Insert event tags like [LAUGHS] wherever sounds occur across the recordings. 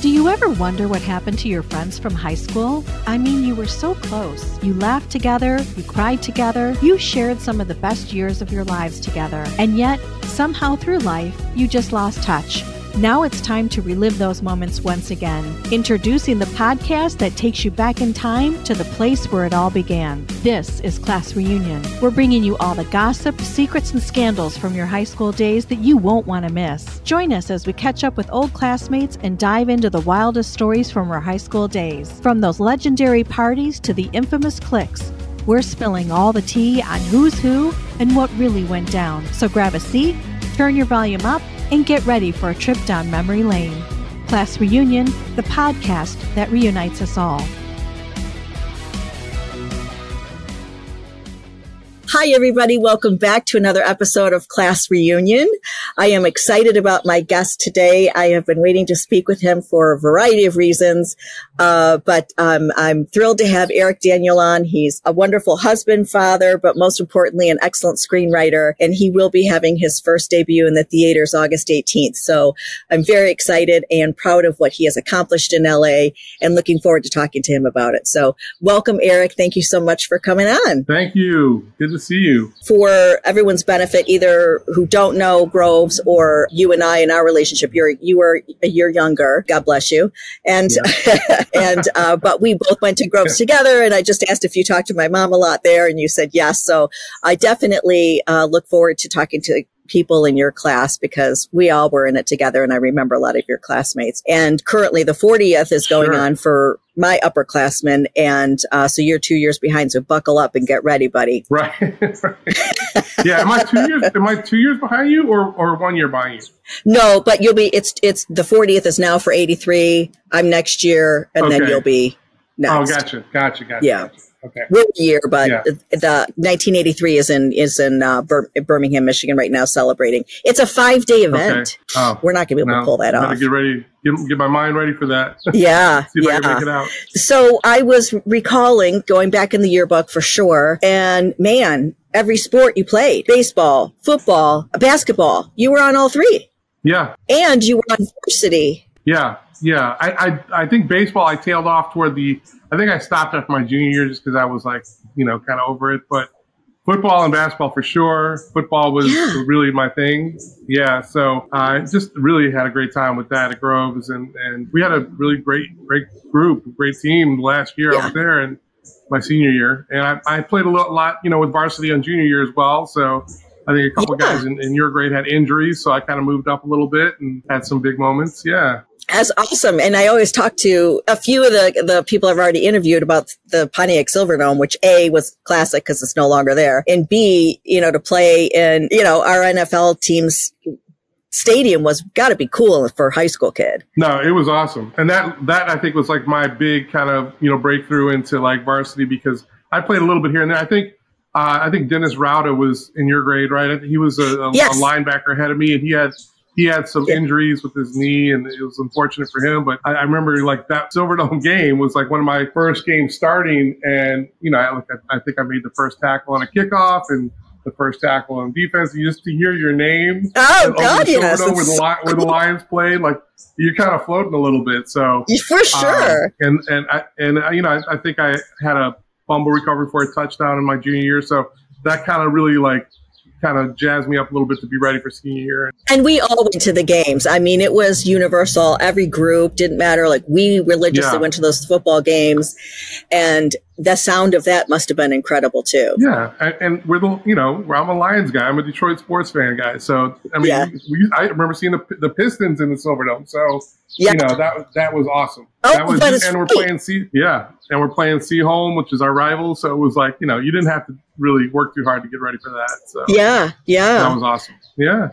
Do you ever wonder what happened to your friends from high school? I mean, you were so close. You laughed together, you cried together, you shared some of the best years of your lives together. And yet, somehow through life, you just lost touch. Now it's time to relive those moments once again. Introducing the podcast that takes you back in time to the place where it all began. This is Class Reunion. We're bringing you all the gossip, secrets, and scandals from your high school days that you won't want to miss. Join us as we catch up with old classmates and dive into the wildest stories from our high school days. From those legendary parties to the infamous cliques. We're spilling all the tea on who's who and what really went down. So grab a seat, turn your volume up, and get ready for a trip down memory lane. Class Reunion, the podcast that reunites us all. Hi, everybody. Welcome back to another episode of Class Reunion. I am excited about my guest today. I have been waiting to speak with him for a variety of reasons, uh, but um, I'm thrilled to have Eric Daniel on. He's a wonderful husband, father, but most importantly, an excellent screenwriter, and he will be having his first debut in the theaters August 18th. So I'm very excited and proud of what he has accomplished in LA and looking forward to talking to him about it. So welcome, Eric. Thank you so much for coming on. Thank you. Good to see you. For everyone's benefit, either who don't know Groves or you and I in our relationship, you're you were a year younger. God bless you. And yeah. [LAUGHS] and uh, but we both went to Groves together. And I just asked if you talked to my mom a lot there, and you said yes. So I definitely uh, look forward to talking to people in your class because we all were in it together and I remember a lot of your classmates. And currently the 40th is going sure. on for my upperclassmen. And uh, so you're two years behind. So buckle up and get ready, buddy. [LAUGHS] Right. yeah. Am I two years? Am I two years behind you or, or one year behind you? No, but you'll be, it's, it's the 40th is now for 83. I'm next year and okay. then you'll be next. Oh, gotcha. Gotcha. Gotcha. Yeah. Gotcha. Okay. Year, but yeah. the 1983 is in is in uh, Bir- Birmingham, Michigan, right now celebrating. It's a five day event. Okay. Oh, We're not going to be able no, to pull that off. Get ready, get, get, my mind ready for that. [LAUGHS] Yeah, [LAUGHS] yeah. I so I was recalling going back in the yearbook for sure, and man, every sport you played: baseball, football, basketball. You were on all three. Yeah, and you were on varsity. Yeah, yeah. I, I I think baseball. I tailed off toward the I think I stopped after my junior year just because I was like, you know, kind of over it. But football and basketball for sure. Football was yeah. really my thing. Yeah. So I just really had a great time with that at Groves. And, and we had a really great, great group, great team last year yeah. I was there and my senior year. And I, I played a lot, you know, with varsity on junior year as well. So I think a couple yeah. guys in, in your grade had injuries. So I kind of moved up a little bit and had some big moments. Yeah. That's awesome. And I always talk to a few of the, the people I've already interviewed about the Pontiac Silverdome, which A was classic because it's no longer there. And B, you know, to play in, you know, our NFL teams stadium was got to be cool for a high school kid. No, it was awesome. And that, that I think was like my big kind of, you know, breakthrough into like varsity because I played a little bit here and there. I think, uh, I think Dennis Rauda was in your grade, right? He was a, a, yes. a linebacker ahead of me and he had, he had some yeah. injuries with his knee and it was unfortunate for him. But I, I, remember like that Silverdome [LAUGHS] game was like one of my first games starting. And, you know, I, like, I, I think I made the first tackle on a kickoff and the first tackle on defense. And just to hear your name oh, God, yes. where, the, li- where the Lions played, like you're kind of floating a little bit. So [LAUGHS] for sure. Um, and, and, I, and, uh, you know, I, I think I had a fumble recovery for a touchdown in my junior year. So that kind of really like kind of jazzed me up a little bit to be ready for senior year. And we all went to the games. I mean, it was universal. Every group didn't matter. Like we religiously yeah. went to those football games, and the sound of that must have been incredible too. Yeah, and, and we're the you know I'm a Lions guy. I'm a Detroit sports fan guy. So I mean, yeah. we, I remember seeing the, the Pistons in the Silverdome. So yeah. you know that that was awesome. Oh, that was, that and we're playing C. Yeah, and we're playing Seaholm, which is our rival. So it was like you know you didn't have to really work too hard to get ready for that. So yeah, yeah, that was awesome. Yeah.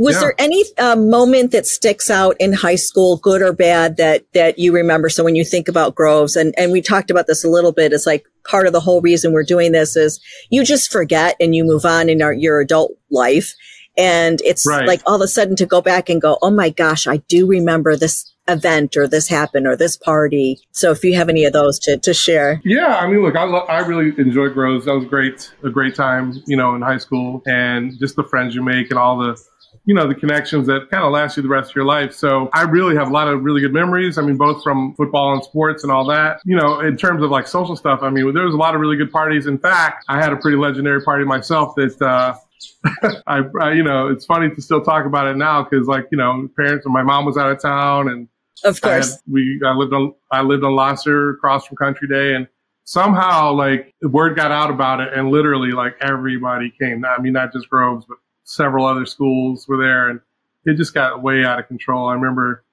Was yeah. there any uh, moment that sticks out in high school, good or bad, that that you remember? So when you think about Groves, and and we talked about this a little bit, it's like part of the whole reason we're doing this is you just forget and you move on in our, your adult life, and it's right. like all of a sudden to go back and go, oh my gosh, I do remember this event or this happened or this party. So if you have any of those to, to share. Yeah, I mean, look, I, lo- I really enjoyed Groves. That was great, a great time, you know, in high school and just the friends you make and all the you know, the connections that kind of last you the rest of your life. So I really have a lot of really good memories. I mean, both from football and sports and all that. You know, in terms of like social stuff, I mean, there was a lot of really good parties. In fact, I had a pretty legendary party myself that, uh, [LAUGHS] I, I, you know, it's funny to still talk about it now because, like, you know, parents and my mom was out of town, and of course, I had, we I lived on I lived on Lahser across from Country Day, and somehow like the word got out about it, and literally like everybody came. I mean, not just Groves, but several other schools were there, and it just got way out of control. I remember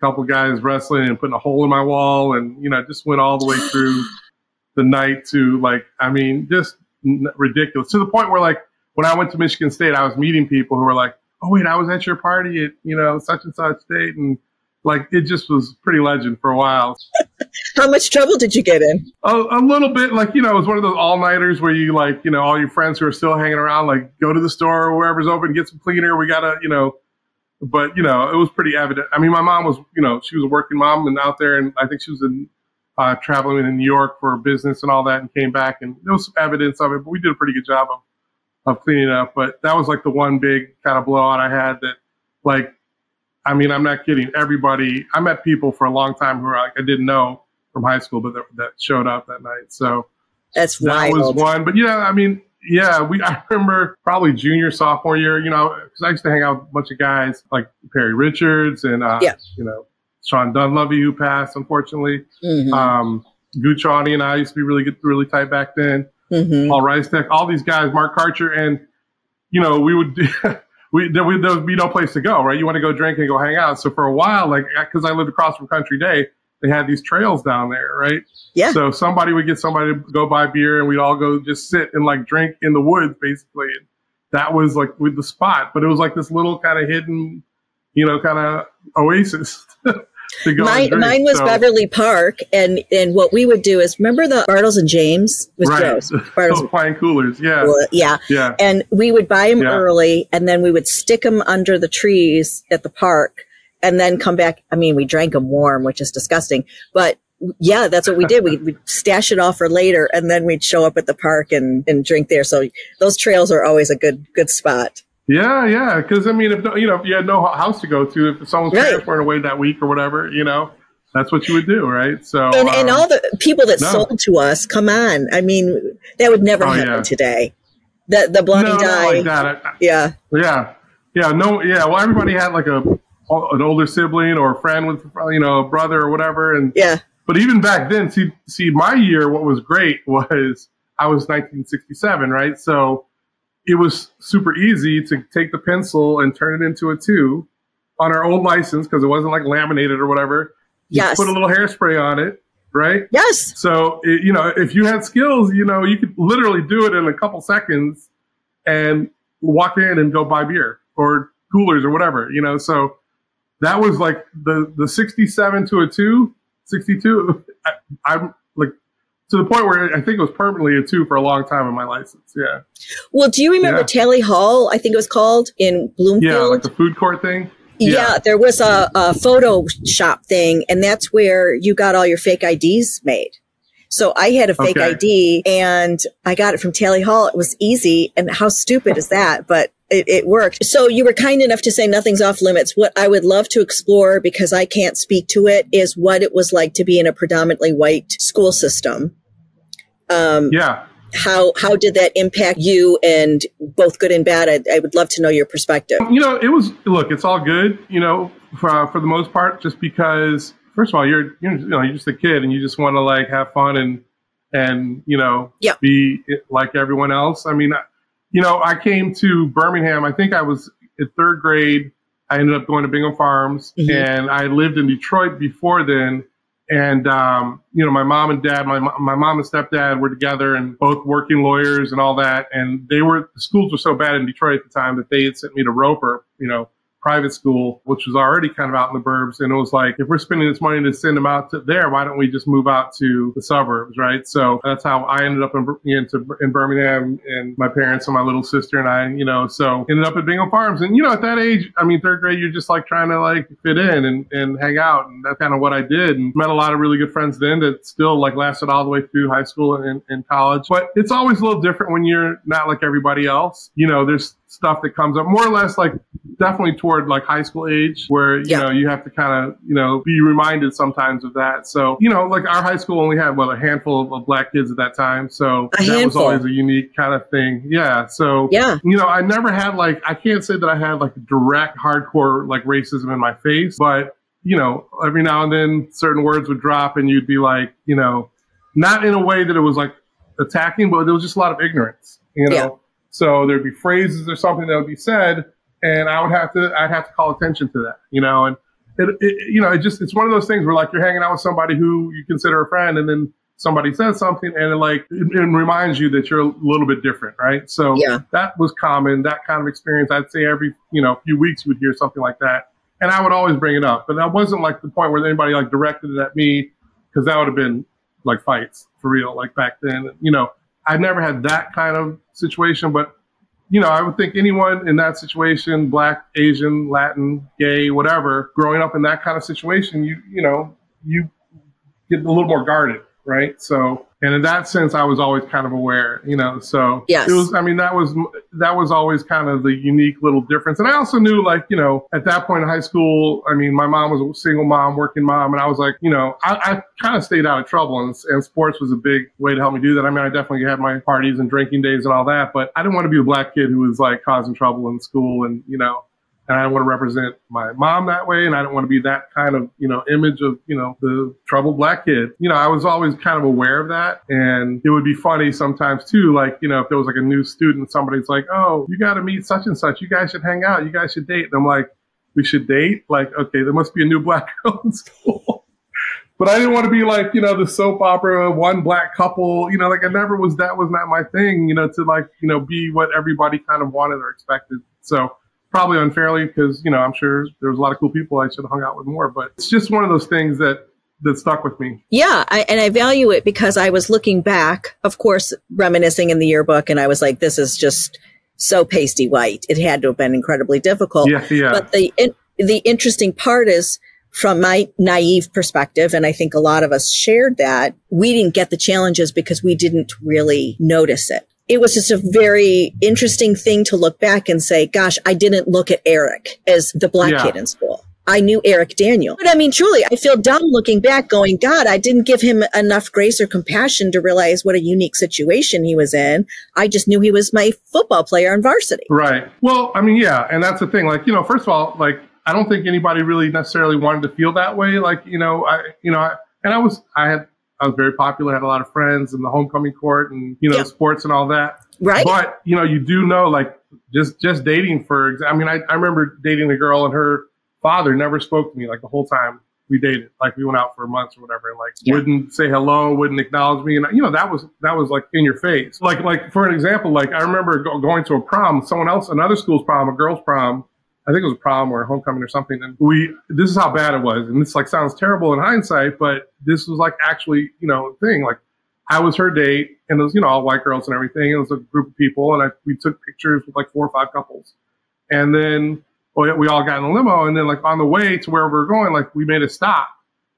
a couple guys wrestling and putting a hole in my wall, and you know, just went all the way through the night to like, I mean, just ridiculous to the point where like when I went to Michigan State, I was meeting people who were like, "Oh wait, I was at your party at you know such and such date," and like it just was pretty legend for a while. [LAUGHS] How much trouble did you get in? A, a, little bit, like you know, it was one of those all nighters where you like you know all your friends who are still hanging around, like go to the store or wherever's open, get some cleaner. We gotta you know, but you know it was pretty evident. I mean, my mom was you know she was a working mom and out there, and I think she was in. Uh, traveling in New York for business and all that, and came back, and there was evidence of it. But we did a pretty good job of of cleaning up. But that was like the one big kind of blowout I had that, like, I mean, I'm not kidding. Everybody, I met people for a long time who like I didn't know from high school, but that, that showed up that night. So that's that wild. was one. But yeah, I mean, yeah, we [LAUGHS] I remember probably junior sophomore year. You know, because I used to hang out with a bunch of guys like Perry Richards and uh, yeah. you know Sean Dunleavy who passed unfortunately. Mm-hmm. Um, Guccione and I used to be really good, really tight back then mm-hmm. Paul Rice Tech, all these guys, Mark Karcher, and you know we would. [LAUGHS] we there, would, there would be no place to go, right? You want to go drink and go hang out. So for a while, like because I lived across from Country Day, they had these trails down there, right? Yeah. So somebody would get somebody to go buy beer, and we'd all go just sit and like drink in the woods, basically. And that was like with the spot, but it was like this little kind of hidden, you know, kind of oasis. [LAUGHS] Mine, mine was so. Beverly Park, and and what we would do is remember the Bartles and James with right. Joe's [LAUGHS] Bartles flying coolers, yeah, yeah, yeah, and we would buy them yeah. early, and then we would stick them under the trees at the park, and then come back. I mean, we drank them warm, which is disgusting, but yeah, that's what we did. We would stash it off for later, and then we'd show up at the park and, and drink there. So those trails are always a good good spot. Yeah, yeah. Because I mean, if you know, if you had no house to go to, if someone's right. parents weren't away that week or whatever, you know, that's what you would do, right? So, and, um, and all the people that no. sold to us, come on, I mean, that would never oh, happen yeah. today. The the bloody no, die, like that. yeah, yeah, yeah. No, yeah. Well, everybody had like a an older sibling or a friend with you know a brother or whatever, and yeah. But even back then, see, see, my year, what was great was I was 1967, right? So it was super easy to take the pencil and turn it into a two on our old license because it wasn't like laminated or whatever. You yes. Put a little hairspray on it, right? Yes. So, it, you know, if you had skills, you know, you could literally do it in a couple seconds and walk in and go buy beer or coolers or whatever, you know. So that was like the, the 67 to a two, 62. I, I'm to the point where I think it was permanently a two for a long time in my license. Yeah. Well, do you remember yeah. Tally Hall? I think it was called in Bloomfield. Yeah, like the food court thing. Yeah, yeah there was a, a photo shop thing, and that's where you got all your fake IDs made. So I had a fake okay. ID and I got it from Tally Hall. It was easy. And how stupid is that? But it, it, worked. So you were kind enough to say nothing's off limits. What I would love to explore because I can't speak to it is what it was like to be in a predominantly white school system. Um, yeah. How how did that impact you and both good and bad? I, I, would love to know your perspective. You know, it was look, it's all good. You know, for for the most part, just because first of all, you're you're, you know, you're just a kid and you just want to like have fun and and you know yeah. be like everyone else. I mean, you know, I came to Birmingham. I think I was in third grade. I ended up going to Bingham Farms, mm-hmm. and I lived in Detroit before then. And, um, you know, my mom and dad, my, my mom and stepdad were together and both working lawyers and all that. And they were, the schools were so bad in Detroit at the time that they had sent me to Roeper, you know, private school, which was already kind of out in the burbs. And it was like, if we're spending this money to send them out to there, why don't we just move out to the suburbs, right? So that's how I ended up in, in Birmingham and my parents and my little sister and I, you know, so ended up at Bingham Farms. And, you know, at that age, I mean, third grade, you're just like trying to like fit in and, and hang out. And that's kind of what I did and met a lot of really good friends then that still like lasted all the way through high school and, and college. But it's always a little different when you're not like everybody else. You know, there's stuff that comes up more or less like definitely toward like high school age where, you yeah. know, you have to kind of, you know, be reminded sometimes of that. So, you know, like our high school only had, what, a handful of, of black kids at that time. So a that handful. was always a unique kind of thing. Yeah. So, yeah, you know, I never had like, I can't say that I had like direct hardcore like racism in my face, but, you know, every now and then certain words would drop and you'd be like, you know, not in a way that it was like attacking, but there was just a lot of ignorance, you know? Yeah. So there'd be phrases or something that would be said and I would have to I'd have to call attention to that, you know, and it, it, you know it just it's one of those things where like you're hanging out with somebody who you consider a friend, and then somebody says something, and it like it, it reminds you that you're a little bit different, right? So yeah. that was common, that kind of experience. I'd say every you know few weeks you would hear something like that, and I would always bring it up, but that wasn't like the point where anybody like directed it at me because that would have been like fights for real, like back then, you know. I never had that kind of situation, but you know, I would think anyone in that situation, black, Asian, Latin, gay, whatever, growing up in that kind of situation, you you know, you get a little more guarded, right? So and in that sense, I was always kind of aware, you know. So yes. it was. I mean, that was that was always kind of the unique little difference. And I also knew, like, you know, at that point in high school, I mean, my mom was a single mom, working mom, and I was like, you know, I, I kind of stayed out of trouble, and, and sports was a big way to help me do that. I mean, I definitely had my parties and drinking days and all that, but I didn't want to be a black kid who was like causing trouble in school, and you know, and I want to represent my mom that way, and I don't want to be that kind of you know image of you know the troubled black kid. You know, I was always kind of aware of that, and it would be funny sometimes too. Like you know, if there was like a new student, somebody's like, "Oh, you got to meet such and such. You guys should hang out. You guys should date." And I'm like, "We should date? Like, okay, there must be a new black [LAUGHS] girl in school." but I didn't want to be like, you know, the soap opera, one black couple, you know, like I never was, that was not my thing, you know, to like, you know, be what everybody kind of wanted or expected. So probably unfairly because you know I'm sure there was a lot of cool people I should have hung out with more, but it's just one of those things that that stuck with me. Yeah, I, and I value it because I was looking back, of course, reminiscing in the yearbook, and I was like, "This is just so pasty white. It had to have been incredibly difficult." Yeah, yeah. But the in, the interesting part is from my naive perspective, and I think a lot of us shared that, we didn't get the challenges because we didn't really notice it it was just a very interesting thing to look back and say, gosh, I didn't look at Eric as the black yeah. kid in school. I knew Eric Daniel. But I mean, truly, I feel dumb looking back going, God, I didn't give him enough grace or compassion to realize what a unique situation he was in. I just knew he was my football player on varsity. Right. Well, I mean, yeah. And that's the thing. Like, you know, first of all, like, I don't think anybody really necessarily wanted to feel that way. Like, you know, I, you know, I, and I was, I had I was very popular, had a lot of friends in the homecoming court and, you know, sports and all that. Right. But, you know, you do know, like, just, just dating for, I mean, I, I remember dating a girl and her father never spoke to me like the whole time we dated. Like we went out for months or whatever and like yeah. wouldn't say hello, wouldn't acknowledge me. And, you know, that was, that was like in your face. Like, like for an example, like I remember go, going to a prom, someone else, another school's prom, a girl's prom, I think it was a prom or a homecoming or something. And we, this is how bad it was. And this like sounds terrible in hindsight, but this was like actually, you know, thing. Like I was her date and it was, you know, all white girls and everything. It was a group of people and I, we took pictures with like four or five couples. And then we all got in a limo. And then like on the way to where we were going, like we made a stop.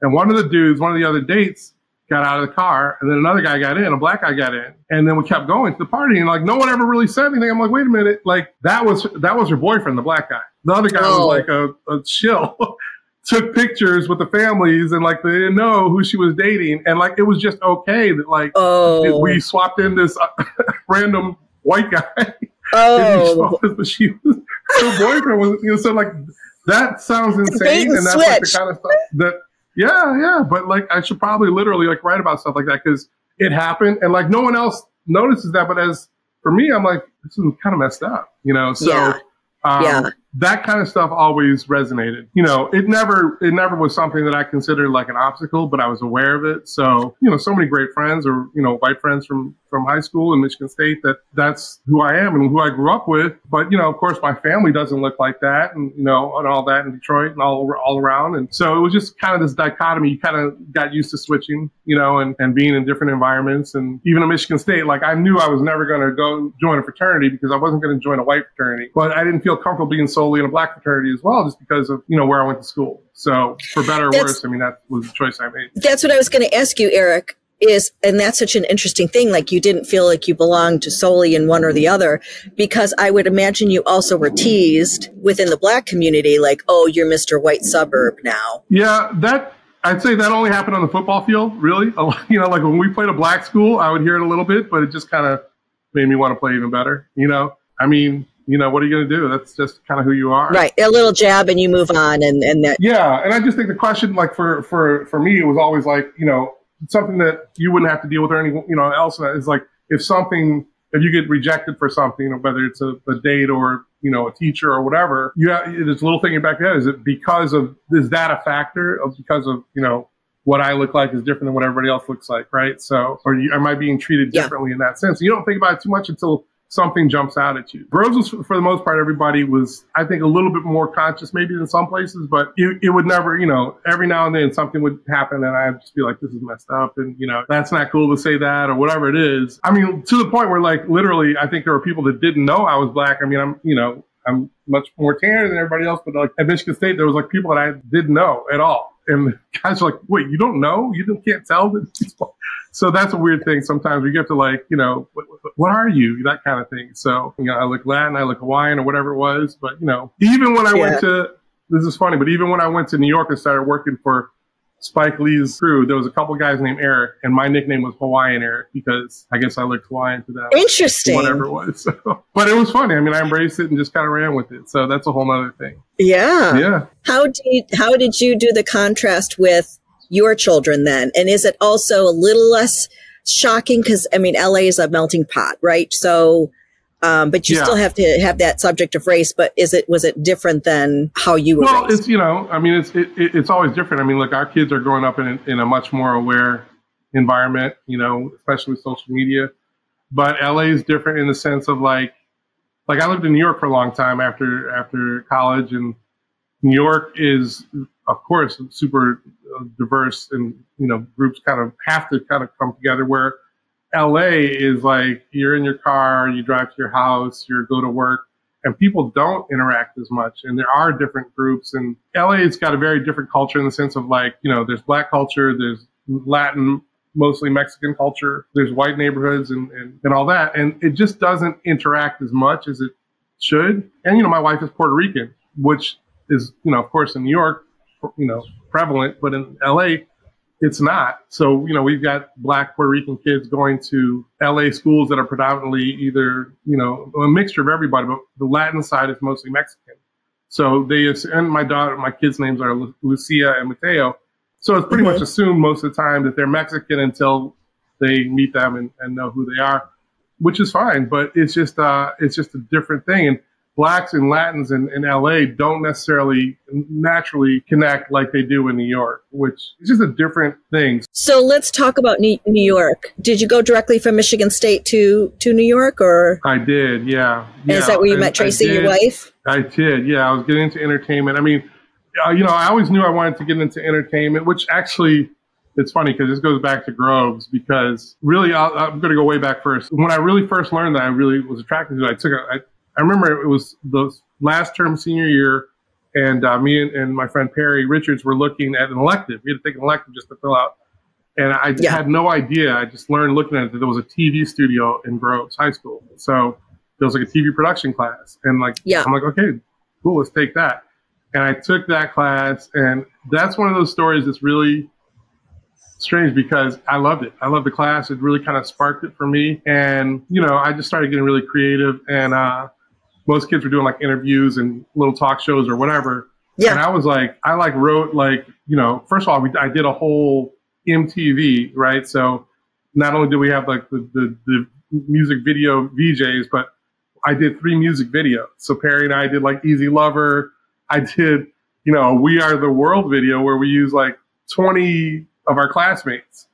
And one of the dudes, one of the other dates, got out of the car, and then another guy got in, a black guy got in, and then we kept going to the party, and like no one ever really said anything. I'm like, wait a minute, like that was that was her boyfriend, the black guy. The other guy oh. was like a, a chill. [LAUGHS] Took pictures with the families, and like they didn't know who she was dating, and like it was just okay that like oh. we swapped in this uh, [LAUGHS] random white guy. [LAUGHS] Oh, but she was her boyfriend was you know so like that sounds insane, and that's like the kind of stuff that yeah, yeah. But like, I should probably literally like write about stuff like that because it happened and like no one else notices that. But as for me, I'm like, this is kind of messed up, you know? So, yeah. Um, yeah that kind of stuff always resonated. You know, it never it never was something that I considered like an obstacle, but I was aware of it. So, you know, so many great friends or, you know, white friends from from high school in Michigan State that that's who I am and who I grew up with. But, you know, of course my family doesn't look like that and, you know, and all that in Detroit and all all around. And so it was just kind of this dichotomy. You kind of got used to switching, you know, and, and being in different environments. And even at Michigan State, like I knew I was never going to go join a fraternity because I wasn't going to join a white fraternity, but I didn't feel comfortable being so solely in a black fraternity as well, just because of you know where I went to school. So for better or that's, worse, I mean that was the choice I made. That's what I was going to ask you, Eric. is, and that's such an interesting thing. Like you didn't feel like you belonged to solely in one or the other because I would imagine you also were teased within the black community, like, oh, you're Mr. White Suburb now. Yeah, that, I'd say that only happened on the football field, really. [LAUGHS] You know, like when we played a black school, I would hear it a little bit, but it just kind of made me want to play even better. You know, I mean, you know, what are you going to do? That's just kind of who you are. Right. A little jab and you move on and, and that. Yeah. And I just think the question, like for, for, for me, it was always like, you know, something that you wouldn't have to deal with or anyone, you know, else is like, if something, if you get rejected for something, whether it's a, a date or, you know, a teacher or whatever, you have, a little thing in your back head. Is it because of, is that a factor of because of, you know, what I look like is different than what everybody else looks like, right? So, or you, am I being treated differently yeah. in that sense? You don't think about it too much until something jumps out at you. Groves was, for the most part, everybody was, I think, a little bit more conscious maybe than some places, but it, it, would never, you know, every now and then something would happen and I'd just be like, this is messed up. And, you know, that's not cool to say that or whatever it is. I mean, to the point where like literally, I think there were people that didn't know I was black. I mean, I'm, you know, I'm much more tan than everybody else, but like at Michigan State, there was like people that I didn't know at all. And [LAUGHS] guys are like, wait, you don't know? You can't tell that so that's a weird thing. Sometimes we get to like, you know, what, what, are you? That kind of thing. So, you know, I look Latin, I look Hawaiian or whatever it was. But, you know, even when I yeah. went to, this is funny, but even when I went to New York and started working for Spike Lee's crew, there was a couple guys named Eric, and my nickname was Hawaiian Eric because I guess I looked Hawaiian to them. Interesting. Whatever it was. [LAUGHS] So, but it was funny. I mean, I embraced it and just kind of ran with it. So that's a whole other thing. Yeah. Yeah. How did how did you do the contrast with your children then? And is it also a little less shocking? Cause I mean, LA is a melting pot, right? So, um, but you yeah. still have to have that subject of race. But is it was it different than how you were? Well, raised? it's you know, I mean, it's it, it's always different. I mean, look, our kids are growing up in in a much more aware environment, you know, especially with social media. But LA is different in the sense of like, like I lived in New York for a long time after after college, and New York is, of course, super uh, diverse, and you know, groups kind of have to kind of come together. Where LA is like you're in your car, you drive to your house, you go to work, and people don't interact as much. And there are different groups, and LA's got a very different culture in the sense of like you know, there's black culture, there's Latin, mostly Mexican culture, there's white neighborhoods, and and, and all that, and it just doesn't interact as much as it should. And you know, my wife is Puerto Rican, which is, you know, of course in New York, you know, prevalent, but in LA, it's not. So, you know, we've got black Puerto Rican kids going to LA schools that are predominantly either, you know, a mixture of everybody, but the Latin side is mostly Mexican. So they, and my daughter, my kids' names are Lucia and Mateo. So it's pretty mm-hmm. much assumed most of the time that they're Mexican until they meet them and, and know who they are, which is fine. But it's just, uh, it's just a different thing. And blacks and Latins in, in LA don't necessarily naturally connect like they do in New York, which is just a different thing. So let's talk about New York. Did you go directly from Michigan State to, to New York or? I did, yeah. yeah. Is that where you met Tracy, your wife? I did, yeah. I was getting into entertainment. I mean, uh, you know, I always knew I wanted to get into entertainment, which actually it's funny because this goes back to Groves because really i am going to go way back first. When I really first learned that I really was attracted to it, I took a, I I remember it was the last term senior year, and uh, me and, and, my friend Perry Richards were looking at an elective. We had to take an elective just to fill out. And I yeah. had no idea. I just learned looking at it that there was a TV studio in Groves High School. So there was like a TV production class. And like, yeah. I'm like, okay, cool, let's take that. And I took that class. And that's one of those stories that's really strange because I loved it. I loved the class. It really kind of sparked it for me. And, you know, I just started getting really creative. And, uh, most kids were doing like interviews and little talk shows or whatever. Yeah. And I was like, I like wrote like, you know, first of all, we, I did a whole MTV, right? So not only did we have like the, the, the music video VJs, but I did three music videos. So Perry and I did like Easy Lover. I did, you know, We Are the World video where we use like 20 of our classmates.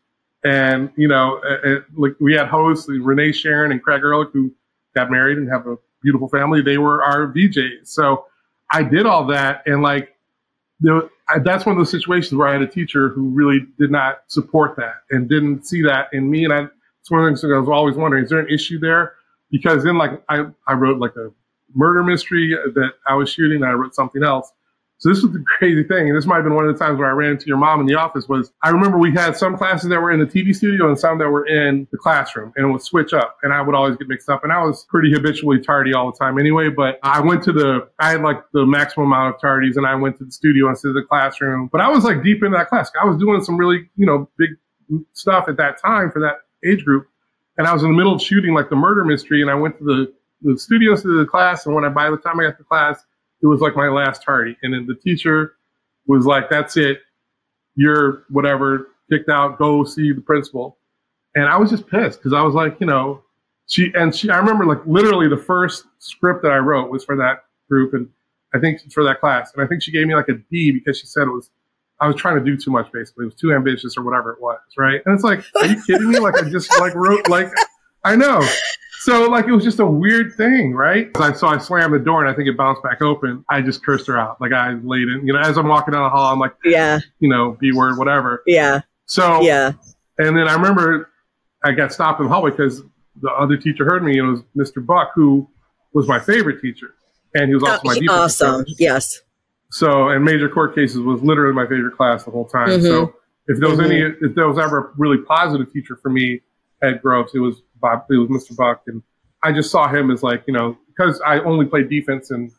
And, you know, it, it, like we had hosts, Renee Sharon and Craig Ehrlich, who got married and have a beautiful family. They were our VJs. So I did all that. And like, the, I, that's one of those situations where I had a teacher who really did not support that and didn't see that in me. And I, it's one of the things I was always wondering, is there an issue there? Because then like I, I wrote like a murder mystery that I was shooting and I wrote something else. So this was the [LAUGHS] crazy thing, and this might have been one of the times where I ran into your mom in the office. Was I remember we had some classes that were in the TV studio and some that were in the classroom, and it would switch up, and I would always get mixed up. And I was pretty habitually tardy all the time anyway. But I went to the, I had like the maximum amount of tardies, and I went to the studio instead of the classroom. But I was like deep into that class. I was doing some really, you know, big stuff at that time for that age group, and I was in the middle of shooting like the murder mystery, and I went to the the studio instead of the class, and when I by the time I got to class it was like my last tardy. And then the teacher was like, that's it. You're whatever, kicked out, go see the principal. And I was just pissed because I was like, you know, she, and she, I remember like literally the first script that I wrote was for that group. And I think for that class. And I think she gave me like a D because she said it was, I was trying to do too much basically. It was too ambitious or whatever it was. Right. And it's like, are you kidding me? Like I just like wrote, like, I know. So like it was just a weird thing, right? I so I slammed the door and I think it bounced back open. I just cursed her out. Like I laid in, you know, as I'm walking down the hall, I'm like, yeah, you know, B word, whatever. Yeah. So yeah. And then I remember I got stopped in the hallway because the other teacher heard me and it was Mr. Buck, who was my favorite teacher. And he was also oh, my Awesome. Coach. Yes. So, and major court cases was literally my favorite class the whole time. Mm-hmm. So if there was mm-hmm. any, if there was ever a really positive teacher for me at Groves, it was Bob, it was Mr. Buck, and I just saw him as like you know because I only played defense in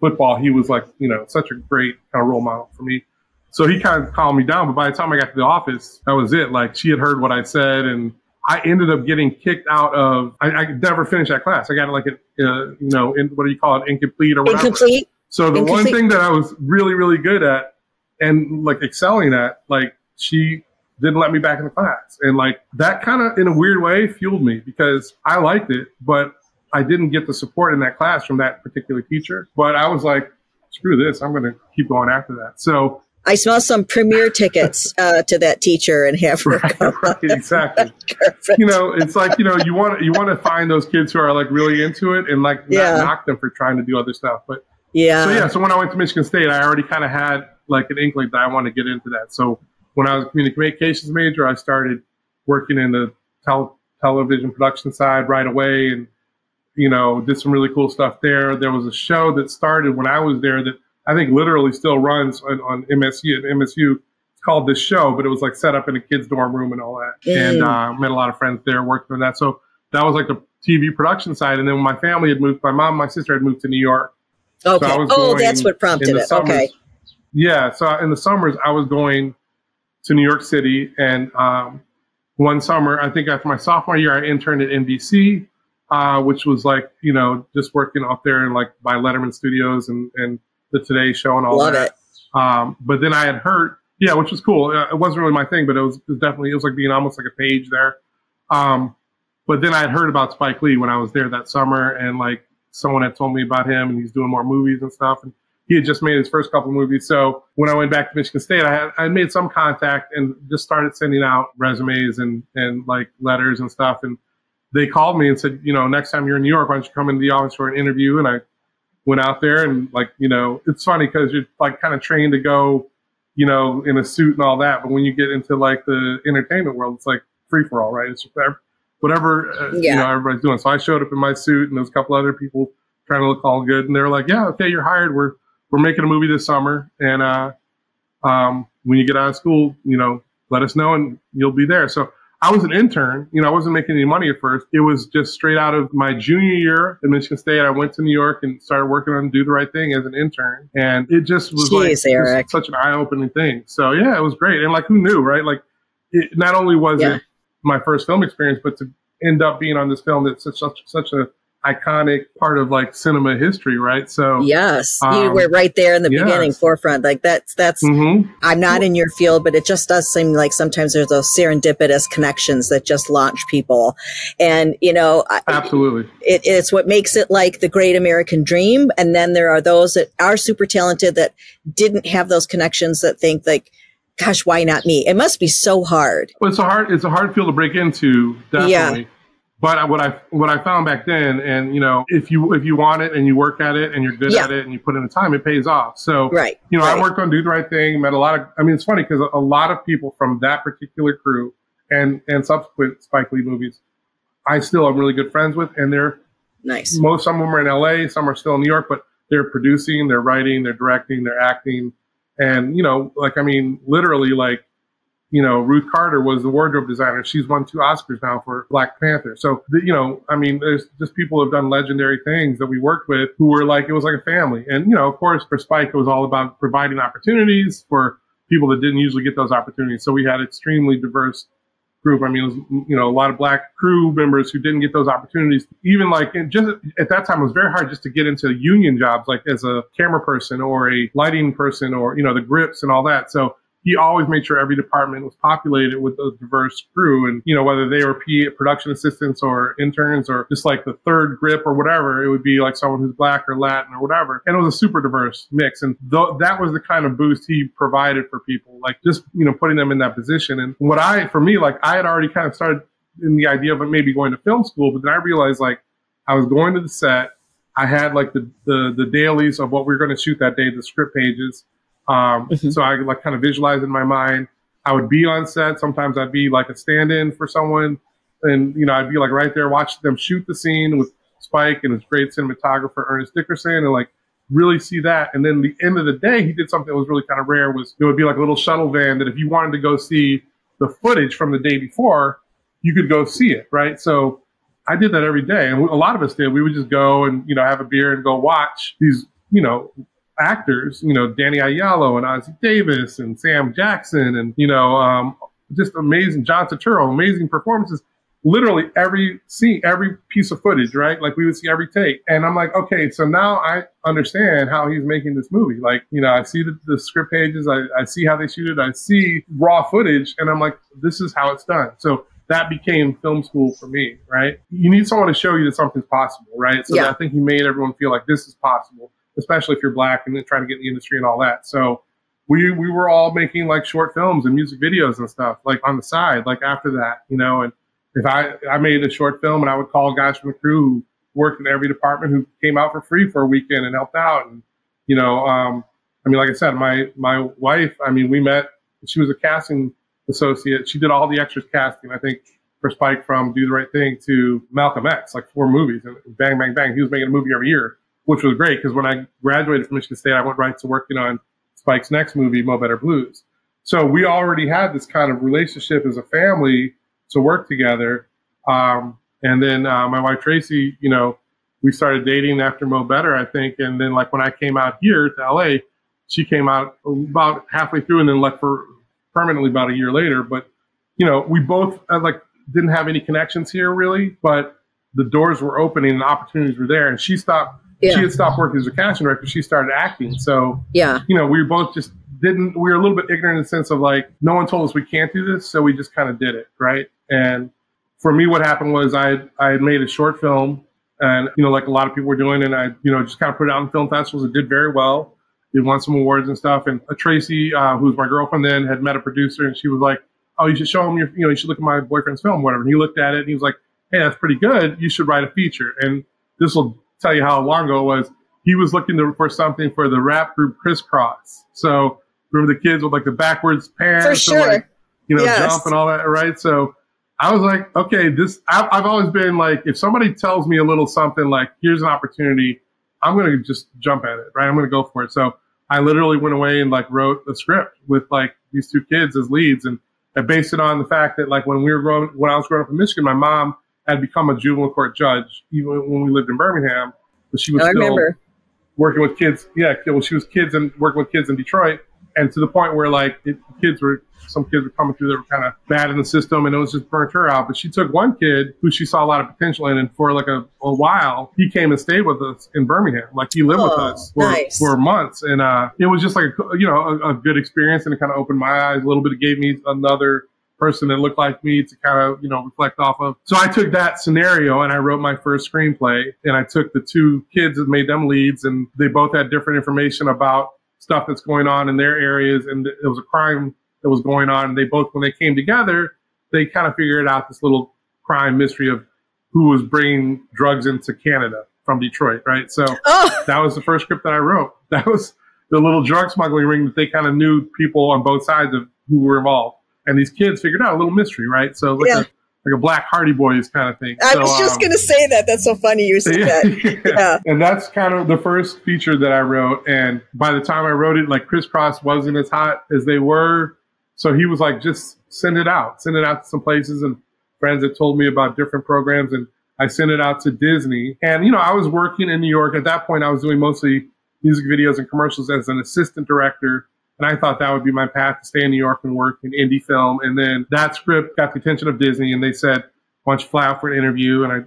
football, he was like you know such a great kind of role model for me. So he kind of calmed me down. But by the time I got to the office, that was it. Like she had heard what I said, and I ended up getting kicked out of. I, I never finished that class. I got like a uh, you know in, what do you call it incomplete or whatever. Incomplete. So the incomplete. one thing that I was really really good at and like excelling at, like she didn't let me back in the class. And like that kind of in a weird way fueled me because I liked it, but I didn't get the support in that class from that particular teacher. But I was like, screw this, I'm going to keep going after that. So I smell some premiere tickets uh, to that teacher and have her right, right, exactly. [LAUGHS] you know, it's like you know you want you want to find those kids who are like really into it and like yeah. not knock them for trying to do other stuff. But yeah, so yeah, so when I went to Michigan State, I already kind of had like an inkling that I want to get into that. So when I was a communications major, I started working in the tel- television production side right away and, you know, did some really cool stuff there. There was a show that started when I was there that I think literally still runs on, on MSU at MSU. It's called The Show, but it was like set up in a kid's dorm room and all that. Mm. And uh, met a lot of friends there working on that. So that was like the TV production side. And then when my family had moved, my mom, my sister had moved to New York. Okay. So oh, that's what prompted it. Summers, okay. Yeah. So in the summers, I was going to New York City. And um, one summer, I think after my sophomore year, I interned at NBC, uh, which was like, you know, just working out there in like by Letterman Studios and, and the Today Show and all Love that. Um, but then I had heard, yeah, which was cool. Uh, it wasn't really my thing, but it was, it was, definitely, it was like being almost like a page there. Um, but then I had heard about Spike Lee when I was there that summer and like someone had told me about him and he's doing more movies and stuff. And he had just made his first couple movies. So when I went back to Michigan State, I had I made some contact and just started sending out resumes and and like letters and stuff. And they called me and said, you know, next time you're in New York, why don't you come into the office for an interview? And I went out there and like, you know, it's funny because you're like kind of trained to go, you know, in a suit and all that. But when you get into like the entertainment world, it's like free for all, right? It's just whatever, uh, yeah. you know, everybody's doing. So I showed up in my suit and there was a couple other people trying to look all good. And they were like, yeah, okay, you're hired. We're, we're making a movie this summer, and uh, um, when you get out of school, you know, let us know, and you'll be there. So I was an intern. You know, I wasn't making any money at first. It was just straight out of my junior year at Michigan State. I went to New York and started working on Do the Right Thing as an intern, and it just was Jeez, like Eric. such an eye-opening thing. So yeah, it was great, and like who knew, right? Like, it, not only was yeah. it my first film experience, but to end up being on this film that's such such, such a iconic part of like cinema history, right? So yes, um, you were right there in the yes. beginning, forefront. Like that's that's. Mm-hmm. I'm not in your field, but it just does seem like sometimes there's those serendipitous connections that just launch people, and you know, absolutely, it, it's what makes it like the great American dream. And then there are those that are super talented that didn't have those connections that think like gosh, why not me? It must be so hard. Well, it's a hard, it's a hard field to break into. Definitely. Yeah. But what I what I found back then, and you know, if you if you want it and you work at it and you're good yeah. at it and you put in the time, it pays off. So, right, you know, right. I worked on Do the Right Thing, met a lot of. I mean, it's funny because a lot of people from that particular crew and and subsequent Spike Lee movies, I still am really good friends with, and they're nice. Most some of them are in L.A., some are still in New York, but they're producing, they're writing, they're directing, they're acting. And, you know, like, I mean, literally, like, you know, Ruth Carter was the wardrobe designer. She's won two Oscars now for Black Panther. So, you know, I mean, there's just people who have done legendary things that we worked with who were like, it was like a family. And, you know, of course, for Spike, it was all about providing opportunities for people that didn't usually get those opportunities. So we had extremely diverse group. I mean, was, you know, a lot of black crew members who didn't get those opportunities. Even like just at that time, it was very hard just to get into union jobs, like as a camera person or a lighting person or, you know, the grips and all that. So he always made sure every department was populated with a diverse crew. And, you know, whether they were PA production assistants or interns or just like the third grip or whatever, it would be like someone who's black or Latin or whatever. And it was a super diverse mix. And th- that was the kind of boost he provided for people, like just, you know, putting them in that position. And what I, for me, like I had already kind of started in the idea of maybe going to film school, but then I realized like I was going to the set. I had like the, the, the dailies of what we were going to shoot that day, the script pages. Um, mm-hmm. So I like kind of visualize in my mind. I would be on set. Sometimes I'd be like a stand-in for someone, and you know I'd be like right there watching them shoot the scene with Spike and his great cinematographer Ernest Dickerson, and like really see that. And then the end of the day, he did something that was really kind of rare. Was it would be like a little shuttle van that if you wanted to go see the footage from the day before, you could go see it, right? So I did that every day, and a lot of us did. We would just go and you know have a beer and go watch these you know actors, you know, Danny Aiello and Ossie Davis and Sam Jackson and, you know, um, just amazing, John Turturro, amazing performances. Literally every scene, every piece of footage, right? Like we would see every take. And I'm like, okay, so now I understand how he's making this movie. Like, you know, I see the, the script pages, I, I see how they shoot it, I see raw footage, and I'm like, this is how it's done. So that became film school for me, right? You need someone to show you that something's possible, right? So yeah. I think he made everyone feel like this is possible especially if you're black and trying to get in the industry and all that. So we we were all making like short films and music videos and stuff like on the side, like after that, you know. And if I I made a short film and I would call guys from the crew who worked in every department who came out for free for a weekend and helped out, and you know, um, I mean, like I said, my my wife, I mean, we met. She was a casting associate. She did all the extras casting. I think for Spike from Do the Right Thing to Malcolm X, like four movies, and bang, bang, bang. He was making a movie every year which was great because when I graduated from Michigan State, I went right to working on Spike's next movie, Mo Better Blues. So we already had this kind of relationship as a family to work together. Um, and then uh, my wife Tracy, you know, we started dating after Mo Better, I think. And then like when I came out here to LA, she came out about halfway through and then left for permanently about a year later. But you know, we both uh, like didn't have any connections here really, but the doors were opening and opportunities were there. And she stopped yeah. she had stopped working as a casting director. She started acting. So, yeah, you know, we both just didn't, we were a little bit ignorant in the sense of like, no one told us we can't do this. So we just kind of did it. Right. And for me, what happened was I, I had made a short film and, you know, like a lot of people were doing, and I, you know, just kind of put it out in film festivals. It did very well. It won some awards and stuff. And uh, Tracy, uh, who was my girlfriend then, had met a producer and she was like, oh, you should show him your, you know, you should look at my boyfriend's film, whatever. And he looked at it and he was like, hey, that's pretty good. You should write a feature. And this will tell you how long ago it was. He was looking to, for something for the rap group Kris Kross. So remember the kids with like the backwards pants, for sure. like, you know, yes. jump and all that, right? So I was like, okay, this. I've, I've always been like, if somebody tells me a little something like, here's an opportunity, I'm gonna just jump at it, right? I'm gonna go for it. So I literally went away and like wrote a script with like these two kids as leads, and I based it on the fact that like when we were growing, when I was growing up in Michigan, my mom had become a juvenile court judge even when we lived in Birmingham, but she was I still remember. working with kids. Yeah, well, she was kids and working with kids in Detroit, and to the point where like it, kids were some kids were coming through that were kind of bad in the system, and it was just burnt her out. But she took one kid who she saw a lot of potential in, and for like a, a while, he came and stayed with us in Birmingham. Like he lived oh, with us for, nice. for months, and uh, it was just like a, you know a, a good experience, and it kind of opened my eyes a little bit. It gave me another person that looked like me to kind of, you know, reflect off of. So I took that scenario and I wrote my first screenplay and I took the two kids and made them leads and they both had different information about stuff that's going on in their areas and it was a crime that was going on. And they both, when they came together, they kind of figured out this little crime mystery of who was bringing drugs into Canada from Detroit, right? So oh. that was the first script that I wrote. [LAUGHS] That was the little drug smuggling ring that they kind of knew people on both sides of who were involved and these kids figured out a little mystery, right? So like yeah. like a black Hardy Boys kind of thing. I so, was just um, going to say that. That's so funny you said that. [LAUGHS] yeah. And that's kind of the first feature that I wrote. And by the time I wrote it, like Kris Kross wasn't as hot as they were. So he was like, just send it out, send it out to some places. And friends had told me about different programs. And I sent it out to Disney. And, you know, I was working in New York. At that point, I was doing mostly music videos and commercials as an assistant director and I thought that would be my path to stay in New York and work in indie film. And then that script got the attention of Disney and they said, why don't you fly out for an interview and I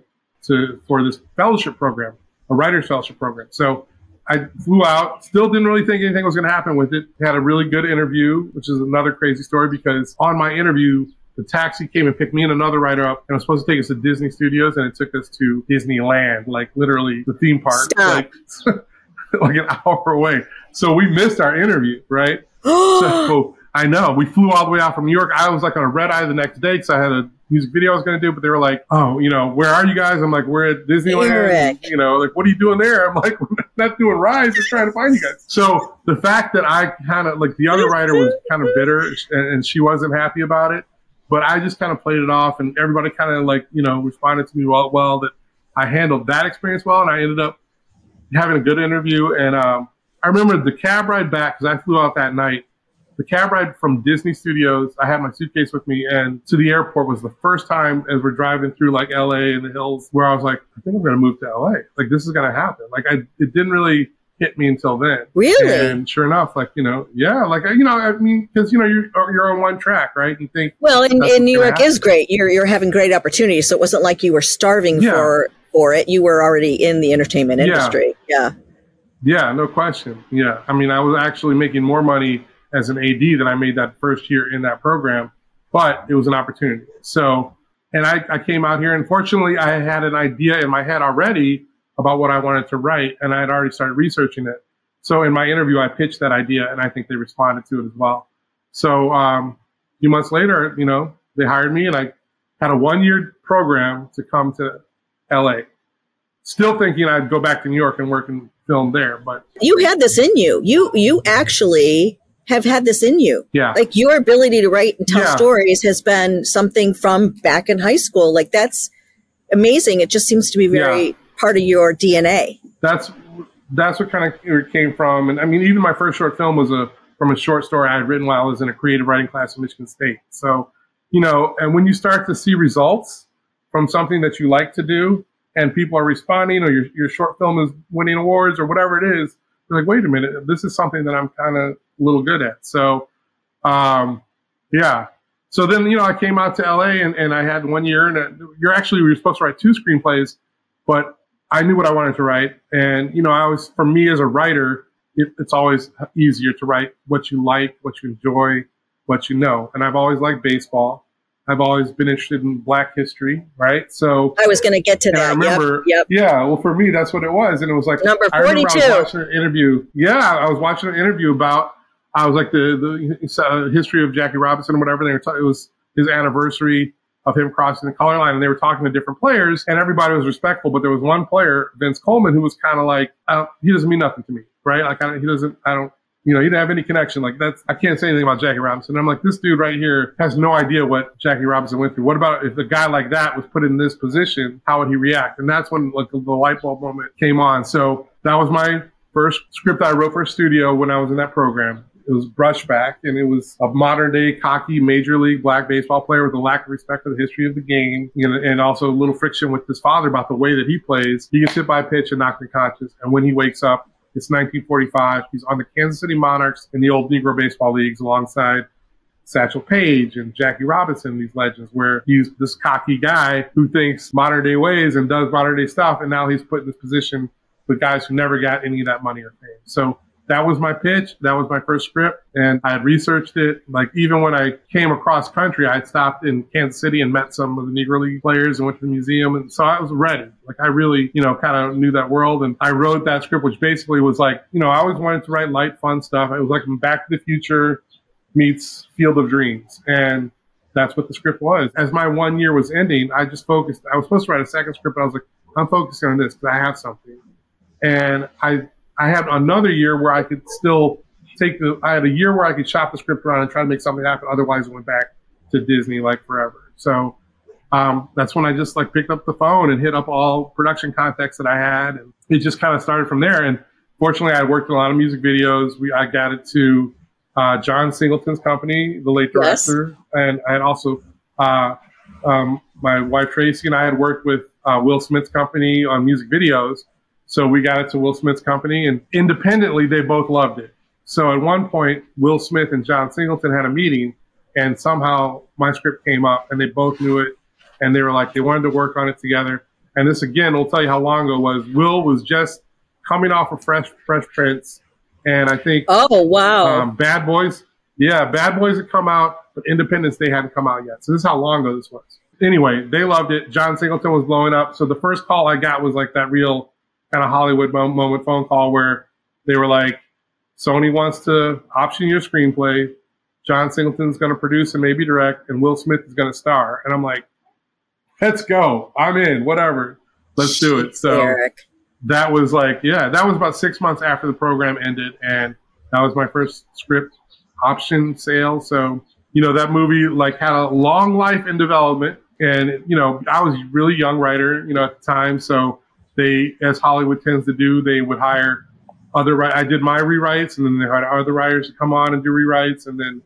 to for this fellowship program, a writer's fellowship program. So I flew out, still didn't really think anything was going to happen with it. Had a really good interview, which is another crazy story because on my interview, the taxi came and picked me and another writer up and was supposed to take us to Disney Studios and it took us to Disneyland, like literally the theme park, like, [LAUGHS] [LAUGHS] like an hour away. So we missed our interview, right? [GASPS] so I know we flew all the way out from New York. I was like on a red eye the next day because I had a music video I was going to do, but they were like, "Oh, you know, where are you guys?" I'm like, "We're at Disneyland." You know, like, "What are you doing there?" I'm like, [LAUGHS] "We're not doing rides, just trying to find you guys." So the fact that I kind of like the other writer was kind of bitter and she wasn't happy about it, but I just kind of played it off, and everybody kind of like you know responded to me well, well that I handled that experience well, and I ended up having a good interview and. um I remember the cab ride back because I flew out that night. The cab ride from Disney Studios, I had my suitcase with me, and to the airport was the first time as we're driving through like LA and the hills where I was like, I think I'm going to move to LA. Like this is going to happen. Like I, it didn't really hit me until then. Really? And sure enough, like you know, yeah, like you know, I mean, because you know, you're you're on one track, right? You think well, and, and New York happen. is great. You're you're having great opportunities, so it wasn't like you were starving yeah. for for it. You were already in the entertainment industry. Yeah. yeah. Yeah, no question. Yeah. I mean, I was actually making more money as an AD than I made that first year in that program, but it was an opportunity. So, and I, I came out here. and fortunately, I had an idea in my head already about what I wanted to write, and I had already started researching it. So, in my interview, I pitched that idea, and I think they responded to it as well. So, um, a few months later, you know, they hired me, and I had a one year program to come to LA. Still thinking I'd go back to New York and work in film there. But you had this in you. You you actually have had this in you. Yeah. Like your ability to write and tell yeah. stories has been something from back in high school. Like that's amazing. It just seems to be very yeah. part of your DNA. That's that's what kind of came from. And I mean, even my first short film was a from a short story I had written while I was in a creative writing class at Michigan State. So, you know, and when you start to see results from something that you like to do, and people are responding or your, your short film is winning awards or whatever it is, you're like, wait a minute, this is something that I'm kind of a little good at. So, um, yeah. So then, you know, I came out to LA and, and I had one year and you're actually, were supposed to write two screenplays, but I knew what I wanted to write. And, you know, I was, for me as a writer, it, it's always easier to write what you like, what you enjoy, what you know. And I've always liked baseball. I've always been interested in Black history, right? So I was going to get to that. I remember, yep, yep, yeah. Well, for me, that's what it was, and it was like number forty-two. I, I was watching an interview. Yeah, I was watching an interview about. I was like the the uh, history of Jackie Robinson, or whatever. They were. It was his anniversary of him crossing the color line, and they were talking to different players, and everybody was respectful. But there was one player, Vince Coleman, who was kind of like, he doesn't mean nothing to me, right? Like, I, he doesn't. I don't you know, he didn't have any connection. Like that's, I can't say anything about Jackie Robinson. I'm like, this dude right here has no idea what Jackie Robinson went through. What about if a guy like that was put in this position? How would he react? And that's when like the, light bulb moment came on. So that was my first script I wrote for a studio when I was in that program. It was Brushback, and it was a modern day cocky major league black baseball player with a lack of respect for the history of the game, you know, and also a little friction with his father about the way that he plays. He gets hit by a pitch and knock unconscious, and when he wakes up, it's 1945. He's on the Kansas City Monarchs in the old Negro baseball leagues alongside Satchel Paige and Jackie Robinson, these legends, where he's this cocky guy who thinks modern day ways and does modern day stuff. And now he's put in this position with guys who never got any of that money or fame. So that was my pitch. That was my first script. And I had researched it. Like even when I came across country, I stopped in Kansas City and met some of the Negro League players and went to the museum. And so I was ready. Like I really, you know, kind of knew that world. And I wrote that script, which basically was like, you know, I always wanted to write light, fun stuff. It was like Back to the Future meets Field of Dreams. And that's what the script was. As my one year was ending, I just focused. I was supposed to write a second script, but I was like, I'm focusing on this because I have something. And I I had another year where I could still take the. I had a year where I could shop the script around and try to make something happen. Otherwise, it went back to Disney like forever. So um, that's when I just like picked up the phone and hit up all production contacts that I had, and it just kind of started from there. And fortunately, I worked a lot of music videos. We I got it to uh, John Singleton's company, the late director, yes. and I had also uh, um, my wife Tracy and I had worked with uh, Will Smith's company on music videos. So we got it to Will Smith's company, and independently, they both loved it. So at one point, Will Smith and John Singleton had a meeting, and somehow my script came up, and they both knew it, and they were like, they wanted to work on it together. And this again will tell you how long ago it was. Will was just coming off of Fresh Fresh Prince, and I think oh wow, um, Bad Boys, yeah, Bad Boys had come out, but Independence Day hadn't come out yet. So this is how long ago this was. Anyway, they loved it. John Singleton was blowing up. So the first call I got was like that real kind of Hollywood moment phone call where they were like, Sony wants to option your screenplay. John Singleton's going to produce and maybe direct, and Will Smith is going to star. And I'm like, let's go. I'm in. Whatever. Let's do it. So Eric. that was like, yeah, that was about six months after the program ended, and that was my first script option sale. So you know that movie like had a long life in development, and you know I was a really young writer, you know at the time, so they, as Hollywood tends to do, they would hire other. I did my rewrites, and then they had other writers to come on and do rewrites, and then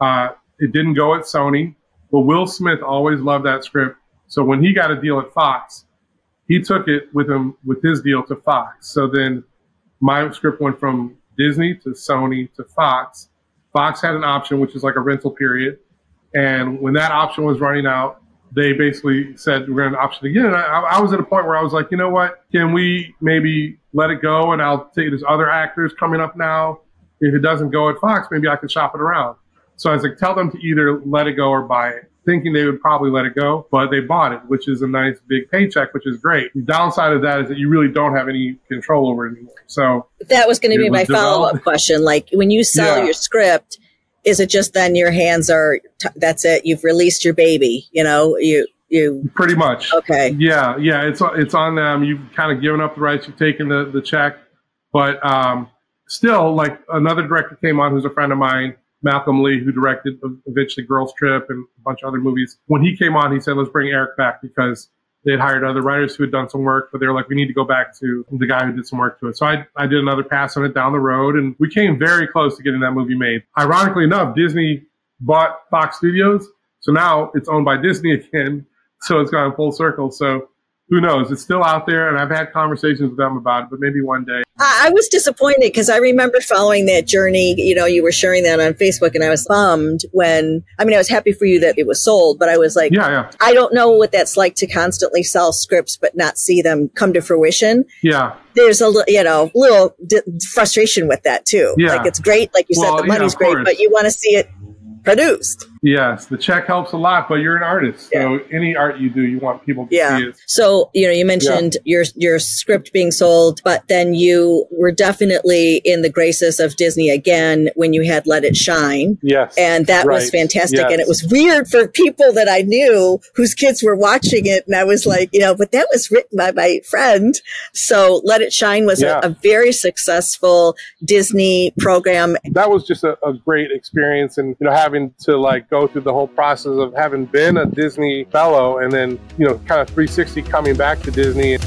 uh, it didn't go at Sony. But Will Smith always loved that script, so when he got a deal at Fox, he took it with him with his deal to Fox. So then my script went from Disney to Sony to Fox. Fox had an option, which is like a rental period. And when that option was running out, they basically said we're going to option again. And I, I, was at a point where I was like, you know what? Can we maybe let it go? And I'll take there's other actors coming up now. If it doesn't go at Fox, maybe I can shop it around. So I was like, tell them to either let it go or buy it. Thinking they would probably let it go, but they bought it, which is a nice big paycheck, which is great. The downside of that is that you really don't have any control over it anymore. So that was going to be my follow up question. Like when you sell yeah. your script, is it just then your hands are t- that's it you've released your baby you know you you pretty much. Okay. Yeah yeah it's it's on them you've kind of given up the rights you've taken the the check but um still like another director came on who's a friend of mine malcolm lee who directed eventually girls trip and a bunch of other movies. When he came on he said let's bring eric back because they had hired other writers who had done some work, but they were like, we need to go back to the guy who did some work to it. So I, I did another pass on it down the road and we came very close to getting that movie made. Ironically enough, Disney bought Fox Studios. So now it's owned by Disney [LAUGHS] again. So it's gone full circle. So who knows? It's still out there, and I've had conversations with them about it, but maybe one day. I was disappointed because I remember following that journey. You know, you were sharing that on Facebook, and I was bummed when, I mean, I was happy for you that it was sold, but I was like, yeah, yeah. I don't know what that's like to constantly sell scripts but not see them come to fruition. Yeah. There's a you know little frustration with that too. Yeah. Like it's great, like you well, said, the money's yeah, great, but you want to see it produced. Yes, the check helps a lot, but you're an artist, yeah. so any art you do, you want people to yeah. see it. So you know, you mentioned yeah. your your script being sold, but then you were definitely in the graces of Disney again when you had Let It Shine. Yes, and that right. was fantastic, yes. and it was weird for people that I knew whose kids were watching it, and I was like, you know, but that was written by my friend. So Let It Shine was a, a, very successful Disney program. That was just a, a great experience, and you know, having to like go through the whole process of having been a Disney fellow and then, you know, kind of 360 coming back to Disney.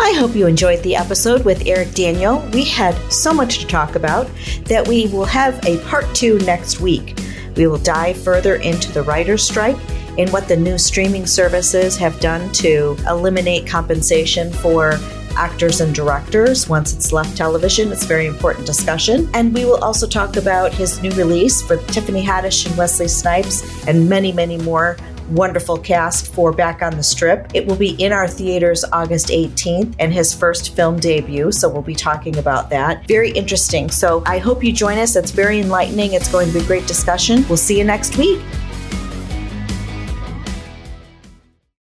I hope you enjoyed the episode with Eric Daniel. We had so much to talk about that we will have a part two next week. We will dive further into the writer's strike and what the new streaming services have done to eliminate compensation for actors and directors once it's left television. It's a very important discussion. And we will also talk about his new release for Tiffany Haddish and Wesley Snipes and many, many more wonderful cast for Back on the Strip. It will be in our theaters August 18th and his first film debut. So we'll be talking about that. Very interesting. So I hope you join us. It's very enlightening. It's going to be a great discussion. We'll see you next week.